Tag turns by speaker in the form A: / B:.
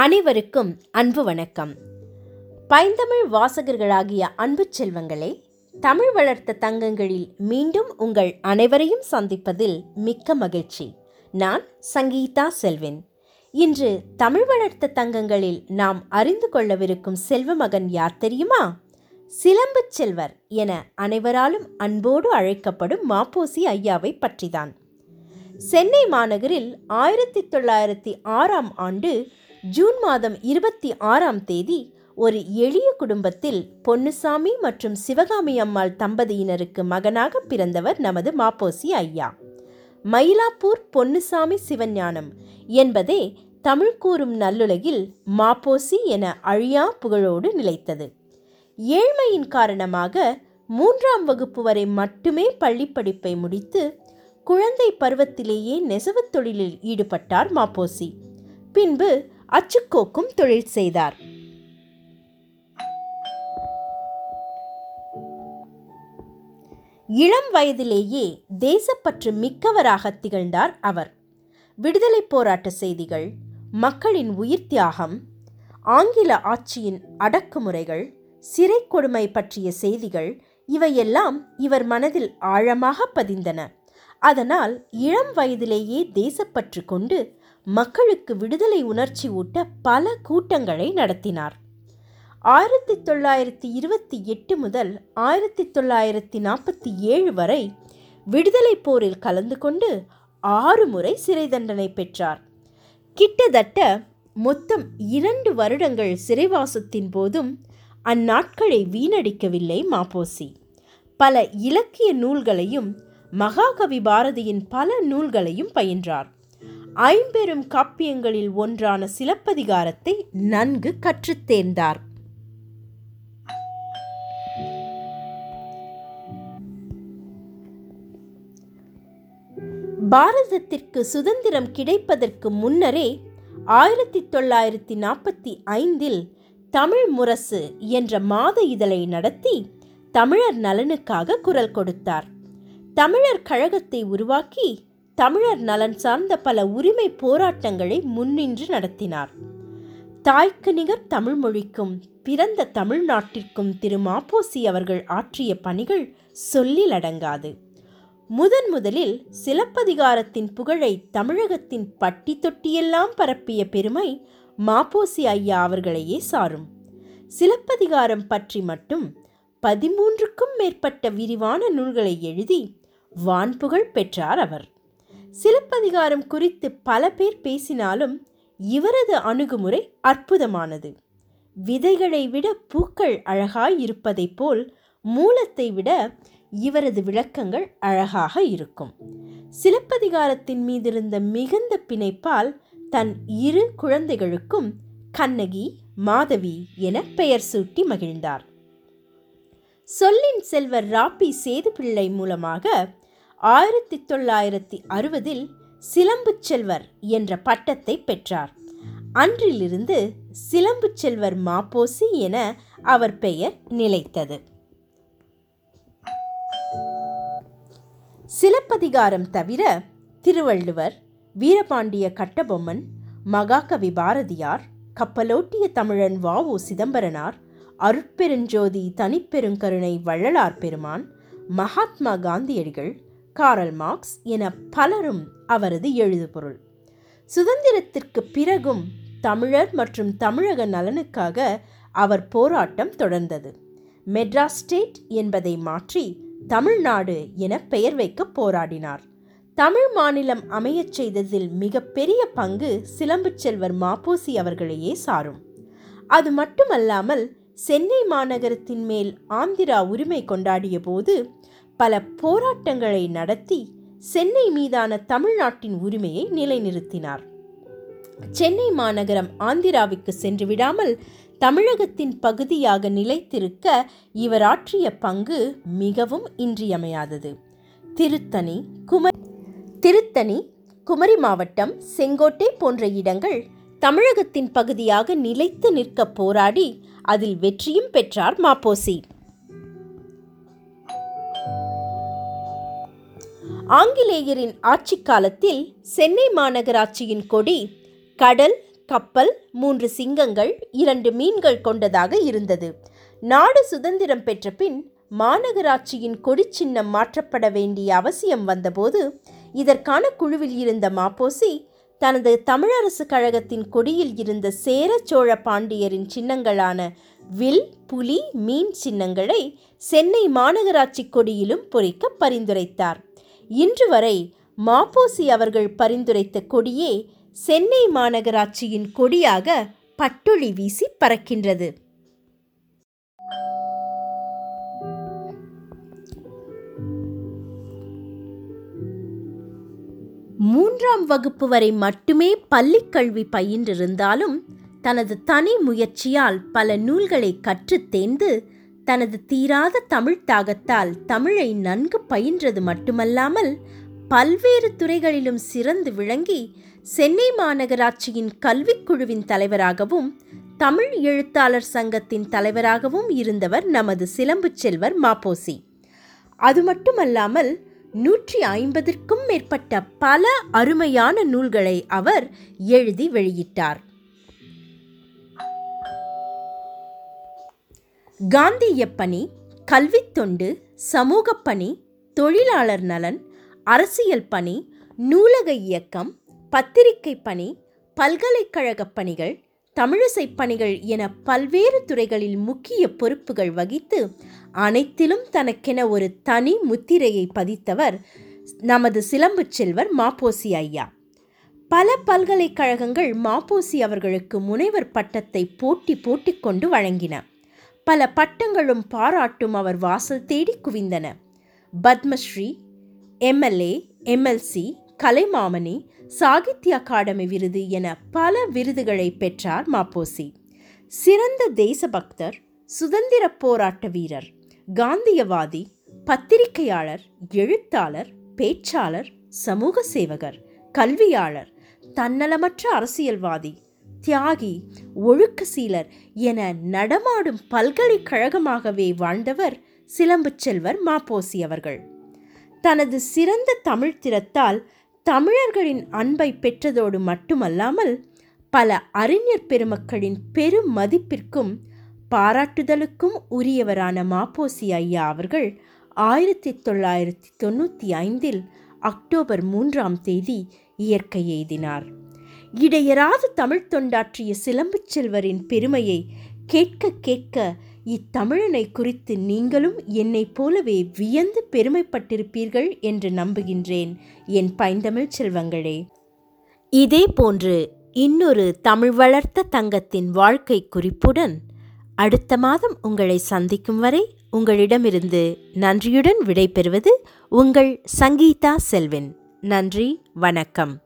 A: அனைவருக்கும் அன்பு வணக்கம். பைந்தமிழ் வாசகர்களாகிய அன்பு செல்வங்களே தமிழ் வளர்த்த தங்கங்களில் மீண்டும் உங்கள் அனைவரையும் சந்திப்பதில் மிக்க மகிழ்ச்சி. நான் சங்கீதா செல்வின். இன்று தமிழ் வளர்த்த தங்கங்களில் நாம் அறிந்து கொள்ளவிருக்கும் செல்வ மகன் யார் தெரியுமா? சிலம்புச் செல்வர் என அனைவராலும் அன்போடு அழைக்கப்படும் மாப்போசி ஐயாவை பற்றிதான். சென்னை மாநகரில் ஆயிரத்தி தொள்ளாயிரத்தி ஆறாம் ஆண்டு ஜூன் மாதம் இருபத்தி ஆறாம் தேதி ஒரு எளிய குடும்பத்தில் பொன்னுசாமி மற்றும் சிவகாமி அம்மாள் தம்பதியினருக்கு மகனாக பிறந்தவர் நமது மாப்போசி ஐயா. மயிலாப்பூர் பொன்னுசாமி சிவஞானம் என்பதே தமிழ் கூறும் நல்லுலகில் மாப்போசி என அழியா புகழோடு நிலைத்தது. ஏழ்மையின் காரணமாக மூன்றாம் வகுப்பு வரை மட்டுமே பள்ளிப்படிப்பை முடித்து குழந்தை பருவத்திலேயே நெசவுத் தொழிலில் ஈடுபட்டார் மாப்போசி. பின்பு அச்சுக்கோக்கும் தொழில் செய்தார். இளம் வயதிலேயே தேசப்பற்று மிக்கவராக திகழ்ந்தார் அவர். விடுதலை போராட்ட செய்திகள் மக்களின் உயிர் தியாகம் ஆங்கில ஆட்சியின் அடக்குமுறைகள் சிறை கொடுமை பற்றிய செய்திகள் இவையெல்லாம் இவர் மனதில் ஆழமாக பதிந்தன. அதனால் இளம் வயதிலேயே தேசப்பற்று கொண்டு மக்களுக்கு விடுதலை உணர்ச்சி ஊட்ட பல கூட்டங்களை நடத்தினார். ஆயிரத்தி தொள்ளாயிரத்தி இருபத்தி எட்டு முதல் ஆயிரத்தி தொள்ளாயிரத்தி நாற்பத்தி ஏழு வரை விடுதலை போரில் கலந்து கொண்டு ஆறு முறை சிறை தண்டனை பெற்றார். கிட்டத்தட்ட மொத்தம் இரண்டு வருடங்கள் சிறைவாசத்தின் போதும் அந்நாட்களை வீணடிக்கவில்லை மாப்போசி. பல இலக்கிய நூல்களையும் மகாகவி பாரதியின் பல நூல்களையும் பயின்றார். ஐம்பெரும் காப்பியங்களில் ஒன்றான சிலப்பதிகாரத்தை நன்கு கற்றுத் தேர்ந்தார். பாரதத்திற்கு சுதந்திரம் கிடைப்பதற்கு முன்னரே ஆயிரத்தி தொள்ளாயிரத்தி நாற்பத்தி ஐந்தில் தமிழ் முரசு என்ற மாத இதழை நடத்தி தமிழர் நலனுக்காக குரல் கொடுத்தார். தமிழர் கழகத்தை உருவாக்கி தமிழர் நலன் சார்ந்த பல உரிமை போராட்டங்களை முன்னின்று நடத்தினார். தாய்க்கு நிகர் தமிழ் மொழிக்கும் பிறந்த தமிழ்நாட்டிற்கும் திரு. மாப்போசி அவர்கள் ஆற்றிய பணிகள் சொல்லில் அடங்காது. முதன் முதலில் சிலப்பதிகாரத்தின் புகழை தமிழகத்தின் பட்டி தொட்டியெல்லாம் பரப்பிய பெருமை மாப்போசி ஐயா அவர்களையே சாரும். சிலப்பதிகாரம் பற்றி மட்டும் பதிமூன்றுக்கும் மேற்பட்ட விரிவான நூல்களை எழுதி வான்புகழ் பெற்றார் அவர். சிலப்பதிகாரம் குறித்து பல பேர் பேசினாலும் இவரது அணுகுமுறை அற்புதமானது. விதைகளை விட பூக்கள் அழகாய் இருப்பதைப் போல் மூலத்தை விட இவரது விளக்கங்கள் அழகாக இருக்கும். சிலப்பதிகாரத்தின் மீதிருந்த மிகுந்த பிணைப்பால் தன் இரு குழந்தைகளுக்கும் கண்ணகி மாதவி என பெயர் சூட்டி மகிழ்ந்தார். சொல்லின் செல்வர் ராப்பி சேதுப்பிள்ளை மூலமாக ஆயிரத்தி தொள்ளாயிரத்தி அறுபதில் சிலம்புச் செல்வர் என்ற பட்டத்தை பெற்றார். அன்றிலிருந்து சிலம்பு செல்வர் மாப்போசி என அவர் பெயர் நிலைத்தது. சிலப்பதிகாரம் தவிர திருவள்ளுவர் வீரபாண்டிய கட்டபொம்மன் மகாகவி பாரதியார் கப்பலோட்டிய தமிழன் வ. உ. சிதம்பரனார் அருட்பெருஞ்சோதி தனிப்பெருங்கருணை வள்ளலார் பெருமான் மகாத்மா காந்தியடிகள் காரல் மார்க்ஸ் என பலரும் அவரது எழுதுபொருள். சுதந்திரத்திற்கு பிறகும் தமிழர் மற்றும் தமிழக நலனுக்காக அவர் போராட்டம் தொடர்ந்தது. மெட்ராஸ் ஸ்டேட் என்பதை மாற்றி தமிழ்நாடு என பெயர் வைக்க போராடினார். தமிழ் மாநிலம் அமையச் செய்ததில் மிகப்பெரிய பங்கு சிலம்புச் செல்வர் மாப்போசி அவர்களையே சாரும். அது மட்டுமல்லாமல் சென்னை மாநகரத்தின் மேல் ஆந்திரா உரிமை கொண்டாடிய போது பல போராட்டங்களை நடத்தி சென்னை மீதான தமிழ்நாட்டின் உரிமையை நிலைநிறுத்தினார். சென்னை மாநகரம் ஆந்திராவுக்கு சென்று விடாமல் தமிழகத்தின் பகுதியாக நிலைத்திருக்க இவர் ஆற்றிய பங்கு மிகவும் இன்றியமையாதது. திருத்தணி குமரி திருத்தணி குமரி மாவட்டம் செங்கோட்டை போன்ற இடங்கள் தமிழகத்தின் பகுதியாக நிலைத்து நிற்க போராடி அதில் வெற்றியும் பெற்றார் மாப்போசி. ஆங்கிலேயரின் ஆட்சி காலத்தில் சென்னை மாநகராட்சியின் கொடி கடல் கப்பல் மூன்று சிங்கங்கள் இரண்டு மீன்கள் கொண்டதாக இருந்தது. நாடு சுதந்திரம் பெற்ற பின் மாநகராட்சியின் கொடி சின்னம் மாற்றப்பட வேண்டிய அவசியம் வந்தபோது இதற்கான குழுவில் இருந்த மாப்போசி தனது தமிழரசு கழகத்தின் கொடியில் இருந்த சேர சோழ பாண்டியரின் சின்னங்களான வில் புலி மீன் சின்னங்களை சென்னை மாநகராட்சி கொடியிலும் பொறிக்க பரிந்துரைத்தார். இன்று வரை மாப்போசி அவர்கள் பரிந்துரைத்த கொடியே சென்னை மாநகராட்சியின் கொடியாக பட்டொளி வீசி பறக்கின்றது. மூன்றாம் வகுப்பு வரை மட்டுமே பள்ளிக் கல்வி பயின்றிருந்தாலும் தனது தனி முயற்சியால் பல நூல்களை கற்றுத் தேர்ந்து தனது தீராத தமிழ் தாகத்தால் தமிழை நன்கு பயின்றது மட்டுமல்லாமல் பல்வேறு துறைகளிலும் சிறந்து விளங்கி சென்னை மாநகராட்சியின் கல்விக்குழுவின் தலைவராகவும் தமிழ் எழுத்தாளர் சங்கத்தின் தலைவராகவும் இருந்தவர் நமது சிலம்புச் செல்வர் மாப்போசி. அது மட்டுமல்லாமல் நூற்றி ஐம்பதற்கும் மேற்பட்ட பல அருமையான நூல்களை அவர் எழுதி வெளியிட்டார். காந்திய பணி கல்வி தொண்டு சமூகப் பணி தொழிலாளர் நலன் அரசியல் பணி நூலக இயக்கம் பத்திரிகை பணி பல்கலைக்கழகப் பணிகள் தமிழிசை பணிகள் என பல்வேறு துறைகளில் முக்கிய பொறுப்புகள் வகித்து அனைத்திலும் தனக்கென ஒரு தனி முத்திரையை பதித்தவர் நமது சிலம்புச் செல்வர் மாப்போசி ஐயா. பல பல்கலைக்கழகங்கள் மாப்போசி அவர்களுக்கு முனைவர் பட்டத்தை போட்டி போட்டி கொண்டு வழங்கின. பல பட்டங்களும் பாராட்டும் அவர் வாசல் தேடி குவிந்தன. Padmashri MLA MLC Kalaimamani Sahitya academy விருது என பல விருதுகளை பெற்றார் மாப்போசி. சிறந்த தேசபக்தர் சுதந்திர போராட்ட வீரர் காந்தியவாதி பத்திரிகையாளர் எழுத்தாளர் பேச்சாளர் சமூக சேவகர் கல்வியாளர் தன்னலமற்ற அரசியல்வாதி தியாகி ஒழுக்க சீலர் என நடமாடும் பல்கலைக்கழகமாகவே வாழ்ந்தவர் சிலம்புச் செல்வர் மாப்போசி அவர்கள். தனது சிறந்த தமிழ் திறத்தால் தமிழர்களின் அன்பை பெற்றதோடு மட்டுமல்லாமல் பல அறிஞர் பெருமக்களின் பெரும் மதிப்பிற்கும் பாராட்டுதலுக்கும் உரியவரான மாப்போசி ஐயா அவர்கள் ஆயிரத்தி தொள்ளாயிரத்தி தொண்ணூற்றி ஐந்தில் அக்டோபர் மூன்றாம் தேதி இயற்கை எய்தினார். இடையராது தமிழ் தொண்டாற்றிய சிலம்புச் செல்வரின் பெருமையை கேட்க கேட்க இத்தமிழனை குறித்து நீங்களும் என்னைப் போலவே வியந்து பெருமைப்பட்டிருப்பீர்கள் என்று நம்புகின்றேன் என் பைந்தமிழ் செல்வங்களே. இதே போன்று இன்னொரு தமிழ் வளர்த்த தங்கத்தின் வாழ்க்கை குறிப்புடன் அடுத்த மாதம் உங்களை சந்திக்கும் வரை உங்களிடமிருந்து நன்றியுடன் விடைபெறுவது உங்கள் சங்கீதா செல்வின். நன்றி வணக்கம்.